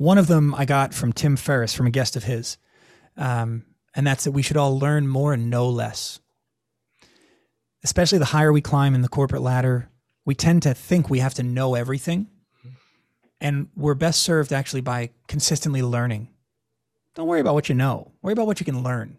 One of them I got from Tim Ferriss, from a guest of his. Um, and that's that we should all learn more and know less. Especially the higher we climb in the corporate ladder, we tend to think we have to know everything. And we're best served actually by consistently learning. Don't worry about what you know, worry about what you can learn.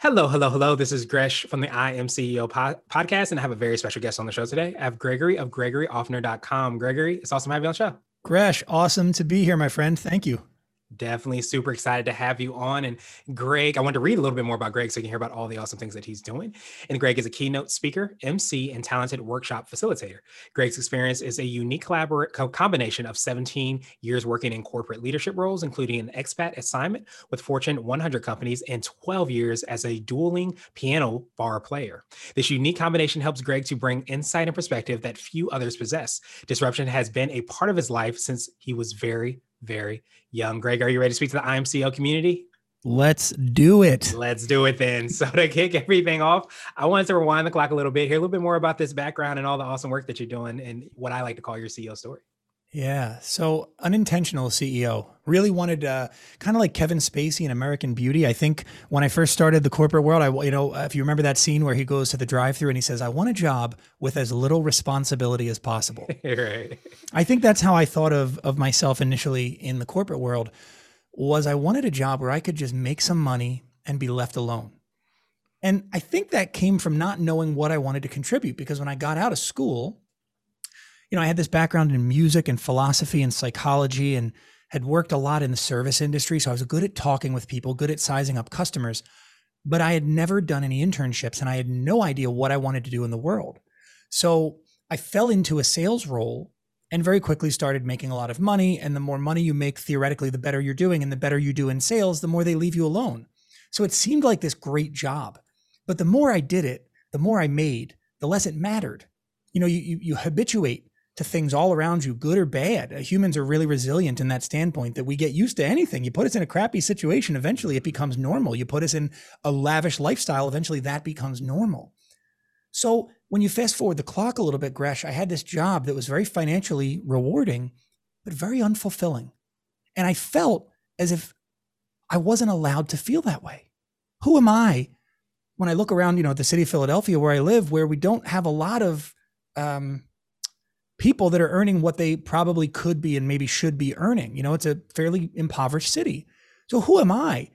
Hello, hello, hello. This is Gresh from the I Am CEO po- podcast, and I have a very special guest on the show today. I have Gregory of GregoryOffner.com. Gregory, it's awesome to have you on the show. Gresh, awesome to be here, my friend. Thank you. Definitely super excited to have you on. And Greg, I want to read a little bit more about Greg so you can hear about all the awesome things that he's doing. And Greg is a keynote speaker, MC, and talented workshop facilitator. Greg's experience is a unique collaborate co- combination of 17 years working in corporate leadership roles, including an expat assignment with Fortune 100 companies and 12 years as a dueling piano bar player. This unique combination helps Greg to bring insight and perspective that few others possess. Disruption has been a part of his life since he was very, very young. Greg, are you ready to speak to the I Am CEO community? Let's do it. Let's do it then. So to kick everything off, I wanted to rewind the clock a little bit, hear a little bit more about this background and all the awesome work that you're doing and what I like to call your CEO story. Yeah. So unintentional CEO really wanted uh, kind of like Kevin Spacey in American Beauty. I think when I first started the corporate world, I you know if you remember that scene where he goes to the drive-through and he says, "I want a job with as little responsibility as possible." right. I think that's how I thought of of myself initially in the corporate world. Was I wanted a job where I could just make some money and be left alone. And I think that came from not knowing what I wanted to contribute because when I got out of school, you know, I had this background in music and philosophy and psychology and had worked a lot in the service industry. So I was good at talking with people, good at sizing up customers, but I had never done any internships and I had no idea what I wanted to do in the world. So I fell into a sales role and very quickly started making a lot of money. And the more money you make, theoretically, the better you're doing. And the better you do in sales, the more they leave you alone. So it seemed like this great job. But the more I did it, the more I made, the less it mattered. You know, you, you, you habituate to things all around you, good or bad. Uh, humans are really resilient in that standpoint that we get used to anything. You put us in a crappy situation, eventually it becomes normal. You put us in a lavish lifestyle, eventually that becomes normal. So when you fast forward the clock a little bit, Gresh, I had this job that was very financially rewarding, but very unfulfilling. And I felt as if I wasn't allowed to feel that way. Who am I when I look around, you know, the city of Philadelphia where I live, where we don't have a lot of um, people that are earning what they probably could be and maybe should be earning. You know, it's a fairly impoverished city. So who am I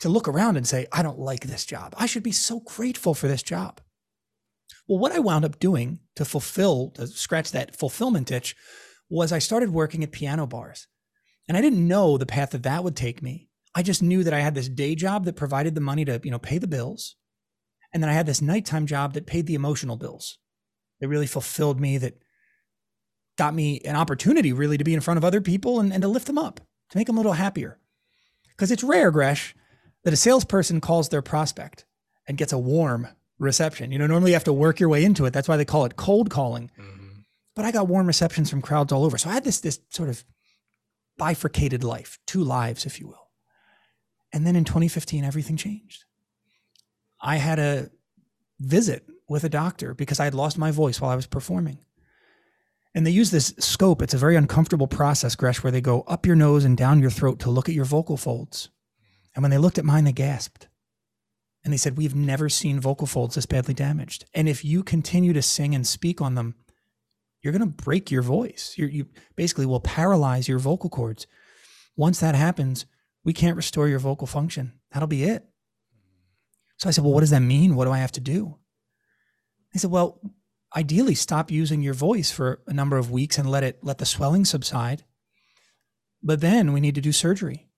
to look around and say, I don't like this job? I should be so grateful for this job. Well, what I wound up doing to fulfill, to scratch that fulfillment itch, was I started working at piano bars. And I didn't know the path that that would take me. I just knew that I had this day job that provided the money to, you know, pay the bills. And then I had this nighttime job that paid the emotional bills. That really fulfilled me, that got me an opportunity really to be in front of other people and, and to lift them up, to make them a little happier. Because it's rare, Gresh, that a salesperson calls their prospect and gets a warm reception. You know, normally you have to work your way into it. That's why they call it cold calling. Mm-hmm. But I got warm receptions from crowds all over. So I had this this sort of bifurcated life, two lives, if you will. And then in 2015, everything changed. I had a visit with a doctor because I had lost my voice while I was performing. And they use this scope. It's a very uncomfortable process, Gresh, where they go up your nose and down your throat to look at your vocal folds. And when they looked at mine, they gasped. And they said, We've never seen vocal folds this badly damaged. And if you continue to sing and speak on them, you're going to break your voice. You're, you basically will paralyze your vocal cords. Once that happens, we can't restore your vocal function. That'll be it. So I said, Well, what does that mean? What do I have to do? They said, Well, ideally stop using your voice for a number of weeks and let it let the swelling subside. But then we need to do surgery.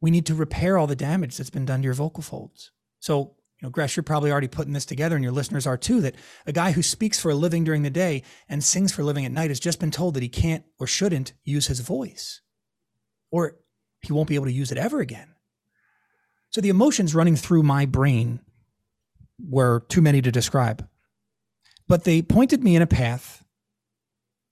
We need to repair all the damage that's been done to your vocal folds. So, you know, Gresh, you're probably already putting this together, and your listeners are too, that a guy who speaks for a living during the day and sings for a living at night has just been told that he can't or shouldn't use his voice. Or he won't be able to use it ever again. So the emotions running through my brain were too many to describe. But they pointed me in a path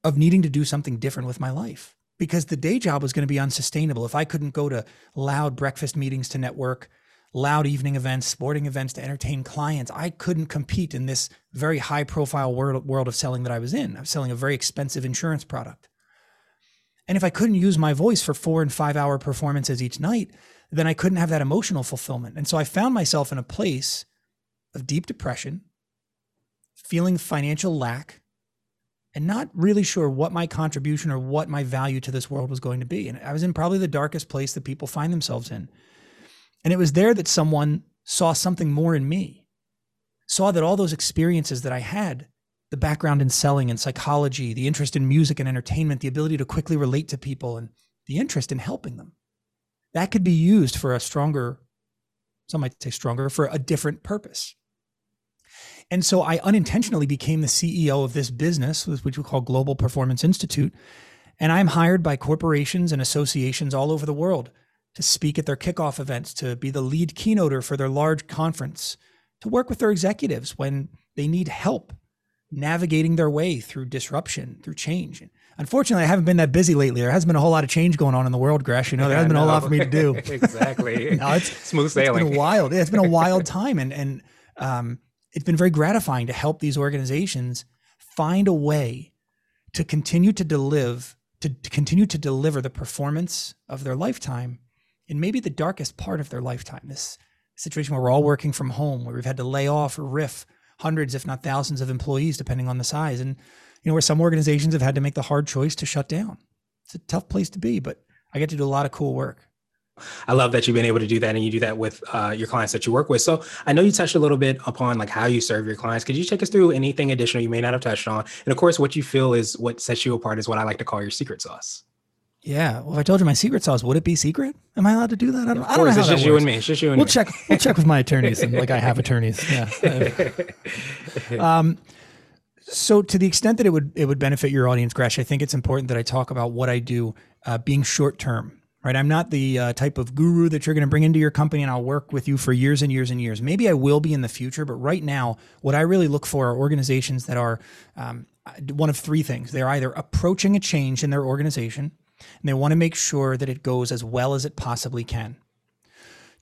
of needing to do something different with my life because the day job was going to be unsustainable. If I couldn't go to loud breakfast meetings to network, loud evening events, sporting events to entertain clients, I couldn't compete in this very high profile world, world of selling that I was in. I was selling a very expensive insurance product. And if I couldn't use my voice for four and five hour performances each night, then I couldn't have that emotional fulfillment. And so I found myself in a place of deep depression, feeling financial lack, and not really sure what my contribution or what my value to this world was going to be. And I was in probably the darkest place that people find themselves in. And it was there that someone saw something more in me, saw that all those experiences that I had the background in selling and psychology, the interest in music and entertainment, the ability to quickly relate to people, and the interest in helping them that could be used for a stronger, some might say stronger, for a different purpose. And so I unintentionally became the CEO of this business, which we call Global Performance Institute. And I'm hired by corporations and associations all over the world to speak at their kickoff events, to be the lead keynoter for their large conference, to work with their executives when they need help navigating their way through disruption, through change. Unfortunately, I haven't been that busy lately. There hasn't been a whole lot of change going on in the world, Gresh. You know, there hasn't been a whole lot for me to do. exactly. no, it's smooth sailing. It's been wild. It's been a wild time, and and um, it's been very gratifying to help these organizations find a way to continue to deliver to, to continue to deliver the performance of their lifetime in maybe the darkest part of their lifetime. This situation where we're all working from home, where we've had to lay off or RIF hundreds, if not thousands, of employees, depending on the size, and you know, where some organizations have had to make the hard choice to shut down. It's a tough place to be, but I get to do a lot of cool work. I love that you've been able to do that and you do that with uh, your clients that you work with. So I know you touched a little bit upon like how you serve your clients. Could you take us through anything additional you may not have touched on? And of course, what you feel is what sets you apart is what I like to call your secret sauce. Yeah. Well, if I told you my secret sauce, would it be secret? Am I allowed to do that? I don't, of course, I don't know it's just you and me. It's just you and we'll me. check. We'll check with my attorneys. And, like I have attorneys. Yeah. um, so to the extent that it would it would benefit your audience, Gresh, I think it's important that I talk about what I do uh, being short term. Right, I'm not the uh, type of guru that you're going to bring into your company and I'll work with you for years and years and years. Maybe I will be in the future, but right now, what I really look for are organizations that are um, one of three things. They're either approaching a change in their organization, and they want to make sure that it goes as well as it possibly can.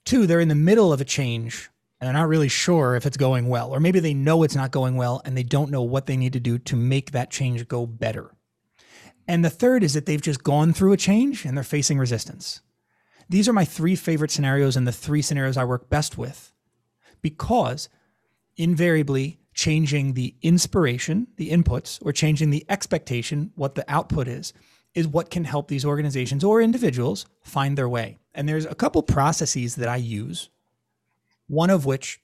Two, they're in the middle of a change and they're not really sure if it's going well, or maybe they know it's not going well and they don't know what they need to do to make that change go better. And the third is that they've just gone through a change and they're facing resistance. These are my three favorite scenarios and the three scenarios I work best with because invariably changing the inspiration, the inputs, or changing the expectation, what the output is, is what can help these organizations or individuals find their way. And there's a couple processes that I use one of which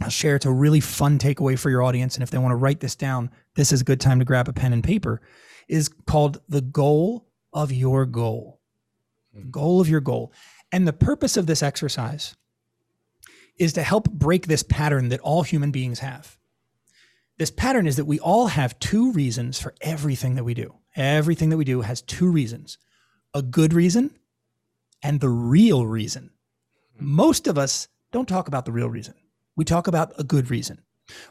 I'll share. It's a really fun takeaway for your audience. And if they want to write this down, this is a good time to grab a pen and paper, is called the goal of your goal. Hmm. Goal of your goal. And the purpose of this exercise is to help break this pattern that all human beings have. This pattern is that we all have two reasons for everything that we do. Everything that we do has two reasons a good reason and the real reason. Hmm. Most of us don't talk about the real reason. We talk about a good reason.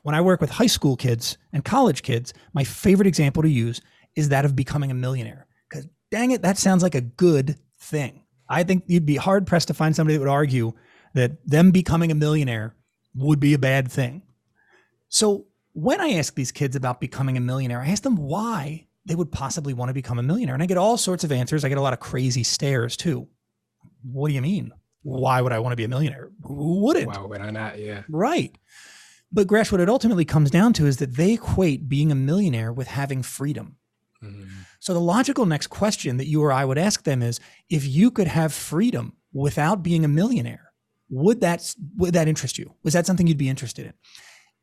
When I work with high school kids and college kids, my favorite example to use is that of becoming a millionaire. Because dang it, that sounds like a good thing. I think you'd be hard pressed to find somebody that would argue that them becoming a millionaire would be a bad thing. So when I ask these kids about becoming a millionaire, I ask them why they would possibly want to become a millionaire. And I get all sorts of answers. I get a lot of crazy stares too. What do you mean? why would I want to be a millionaire? Who wouldn't? Why would I not? Yeah. Right. But Gresh, what it ultimately comes down to is that they equate being a millionaire with having freedom. Mm-hmm. So the logical next question that you or I would ask them is if you could have freedom without being a millionaire, would that would that interest you? Was that something you'd be interested in?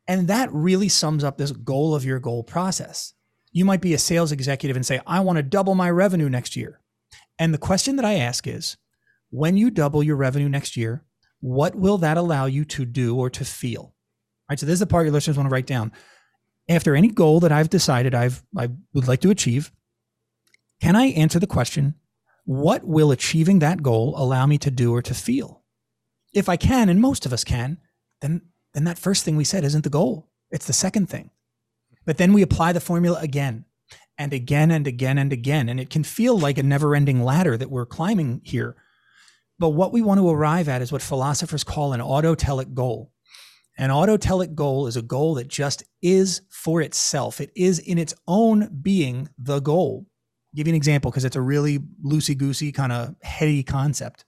And that really sums up this goal of your goal process. You might be a sales executive and say, I want to double my revenue next year. And the question that I ask is, when you double your revenue next year, what will that allow you to do or to feel? All right. So this is the part your listeners want to write down. After any goal that I've decided I've I would like to achieve, can I answer the question, what will achieving that goal allow me to do or to feel? If I can, and most of us can, then then that first thing we said isn't the goal. It's the second thing. But then we apply the formula again and again and again and again. And it can feel like a never ending ladder that we're climbing here. But what we want to arrive at is what philosophers call an autotelic goal. An autotelic goal is a goal that just is for itself. It is in its own being the goal. I'll give you an example because it's a really loosey goosey kind of heady concept.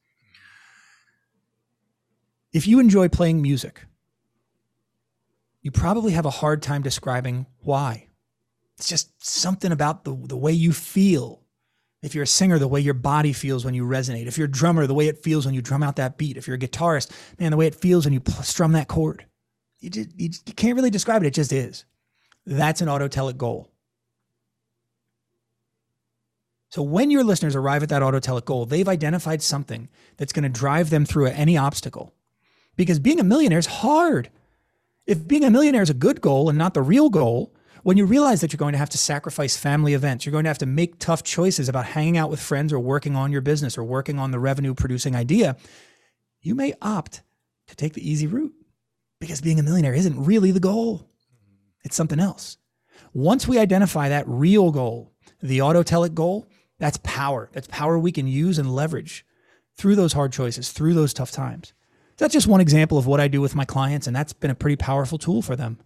If you enjoy playing music, you probably have a hard time describing why. It's just something about the, the way you feel. If you're a singer, the way your body feels when you resonate. If you're a drummer, the way it feels when you drum out that beat. If you're a guitarist, man, the way it feels when you strum that chord. You, just, you, you can't really describe it. It just is. That's an autotelic goal. So when your listeners arrive at that autotelic goal, they've identified something that's going to drive them through any obstacle. Because being a millionaire is hard. If being a millionaire is a good goal and not the real goal, when you realize that you're going to have to sacrifice family events, you're going to have to make tough choices about hanging out with friends or working on your business or working on the revenue producing idea, you may opt to take the easy route because being a millionaire isn't really the goal. It's something else. Once we identify that real goal, the autotelic goal, that's power. That's power we can use and leverage through those hard choices, through those tough times. That's just one example of what I do with my clients, and that's been a pretty powerful tool for them.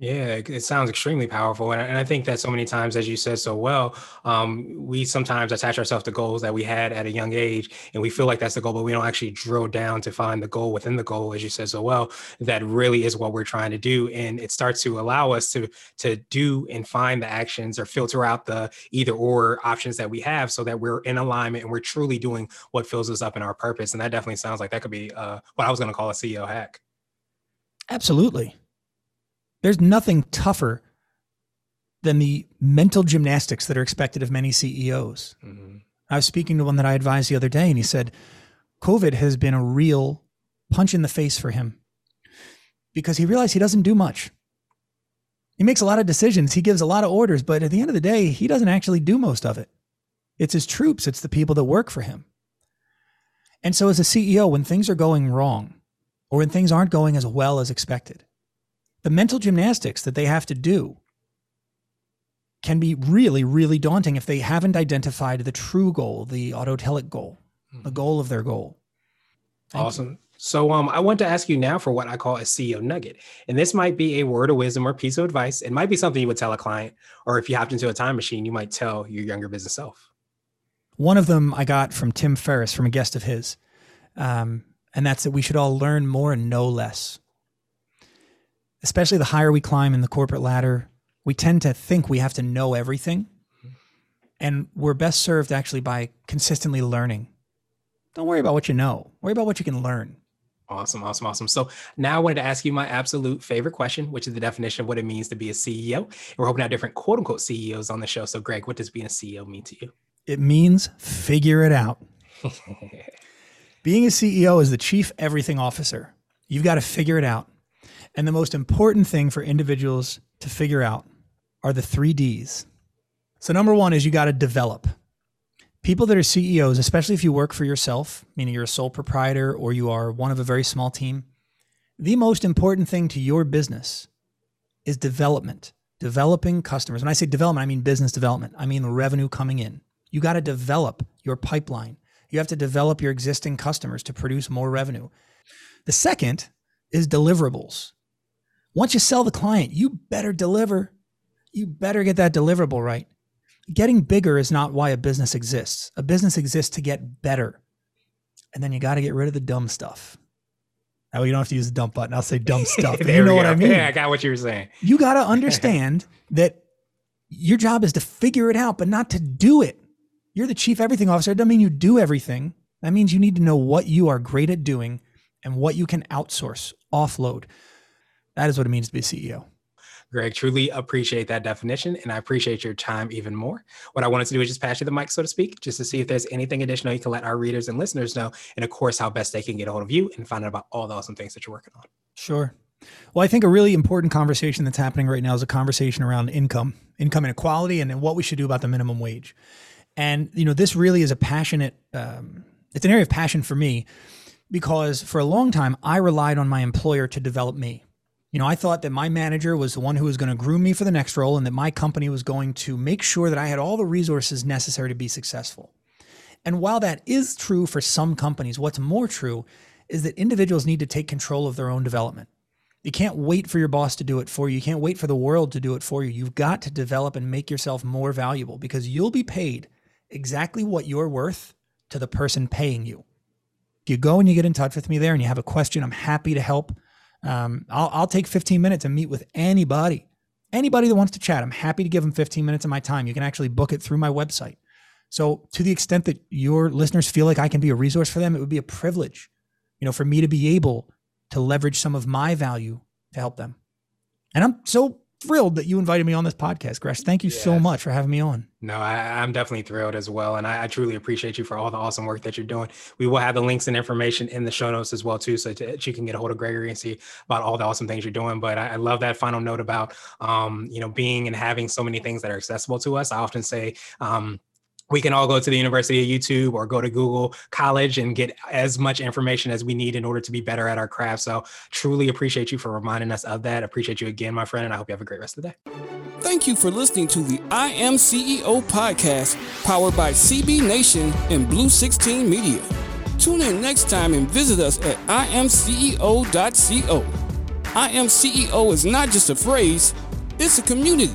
Yeah, it sounds extremely powerful. And I think that so many times, as you said so well, um, we sometimes attach ourselves to goals that we had at a young age and we feel like that's the goal, but we don't actually drill down to find the goal within the goal, as you said so well, that really is what we're trying to do. And it starts to allow us to, to do and find the actions or filter out the either or options that we have so that we're in alignment and we're truly doing what fills us up in our purpose. And that definitely sounds like that could be uh, what I was going to call a CEO hack. Absolutely. There's nothing tougher than the mental gymnastics that are expected of many CEOs. Mm-hmm. I was speaking to one that I advised the other day, and he said, COVID has been a real punch in the face for him because he realized he doesn't do much. He makes a lot of decisions, he gives a lot of orders, but at the end of the day, he doesn't actually do most of it. It's his troops, it's the people that work for him. And so, as a CEO, when things are going wrong or when things aren't going as well as expected, the mental gymnastics that they have to do can be really, really daunting if they haven't identified the true goal, the autotelic goal, mm-hmm. the goal of their goal. Thank awesome. You. So um, I want to ask you now for what I call a CEO nugget. And this might be a word of wisdom or piece of advice. It might be something you would tell a client, or if you hopped into a time machine, you might tell your younger business self. One of them I got from Tim Ferriss from a guest of his. Um, and that's that we should all learn more and know less especially the higher we climb in the corporate ladder, we tend to think we have to know everything. Mm-hmm. And we're best served actually by consistently learning. Don't worry about what you know, worry about what you can learn. Awesome, awesome, awesome. So now I wanted to ask you my absolute favorite question, which is the definition of what it means to be a CEO. And we're hoping to have different quote unquote CEOs on the show. So, Greg, what does being a CEO mean to you? It means figure it out. being a CEO is the chief everything officer. You've got to figure it out. And the most important thing for individuals to figure out are the three D's. So, number one is you got to develop. People that are CEOs, especially if you work for yourself, meaning you're a sole proprietor or you are one of a very small team, the most important thing to your business is development, developing customers. When I say development, I mean business development, I mean revenue coming in. You got to develop your pipeline. You have to develop your existing customers to produce more revenue. The second is deliverables. Once you sell the client, you better deliver. You better get that deliverable right. Getting bigger is not why a business exists. A business exists to get better. And then you got to get rid of the dumb stuff. Now you don't have to use the dump button. I'll say dumb stuff. you know what I mean? Yeah, I got what you were saying. You got to understand that your job is to figure it out, but not to do it. You're the chief everything officer. It doesn't mean you do everything. That means you need to know what you are great at doing and what you can outsource, offload. That is what it means to be a CEO. Greg, truly appreciate that definition and I appreciate your time even more. What I wanted to do is just pass you the mic, so to speak, just to see if there's anything additional you can let our readers and listeners know. And of course, how best they can get a hold of you and find out about all the awesome things that you're working on. Sure. Well, I think a really important conversation that's happening right now is a conversation around income, income inequality, and what we should do about the minimum wage. And you know, this really is a passionate. Um, it's an area of passion for me because for a long time I relied on my employer to develop me. You know, I thought that my manager was the one who was going to groom me for the next role and that my company was going to make sure that I had all the resources necessary to be successful. And while that is true for some companies, what's more true is that individuals need to take control of their own development. You can't wait for your boss to do it for you. You can't wait for the world to do it for you. You've got to develop and make yourself more valuable because you'll be paid exactly what you're worth to the person paying you. If you go and you get in touch with me there and you have a question, I'm happy to help. Um, I'll, I'll take 15 minutes and meet with anybody, anybody that wants to chat. I'm happy to give them 15 minutes of my time. You can actually book it through my website. So, to the extent that your listeners feel like I can be a resource for them, it would be a privilege, you know, for me to be able to leverage some of my value to help them. And I'm so thrilled that you invited me on this podcast, Gresh. Thank you yes. so much for having me on. No, I, am definitely thrilled as well. And I, I, truly appreciate you for all the awesome work that you're doing. We will have the links and information in the show notes as well, too, so that you can get a hold of Gregory and see about all the awesome things you're doing. But I, I love that final note about, um, you know, being and having so many things that are accessible to us. I often say, um, we can all go to the University of YouTube or go to Google College and get as much information as we need in order to be better at our craft. So, truly appreciate you for reminding us of that. Appreciate you again, my friend, and I hope you have a great rest of the day. Thank you for listening to the I Am CEO podcast, powered by CB Nation and Blue 16 Media. Tune in next time and visit us at imceo.co. I Am CEO is not just a phrase, it's a community.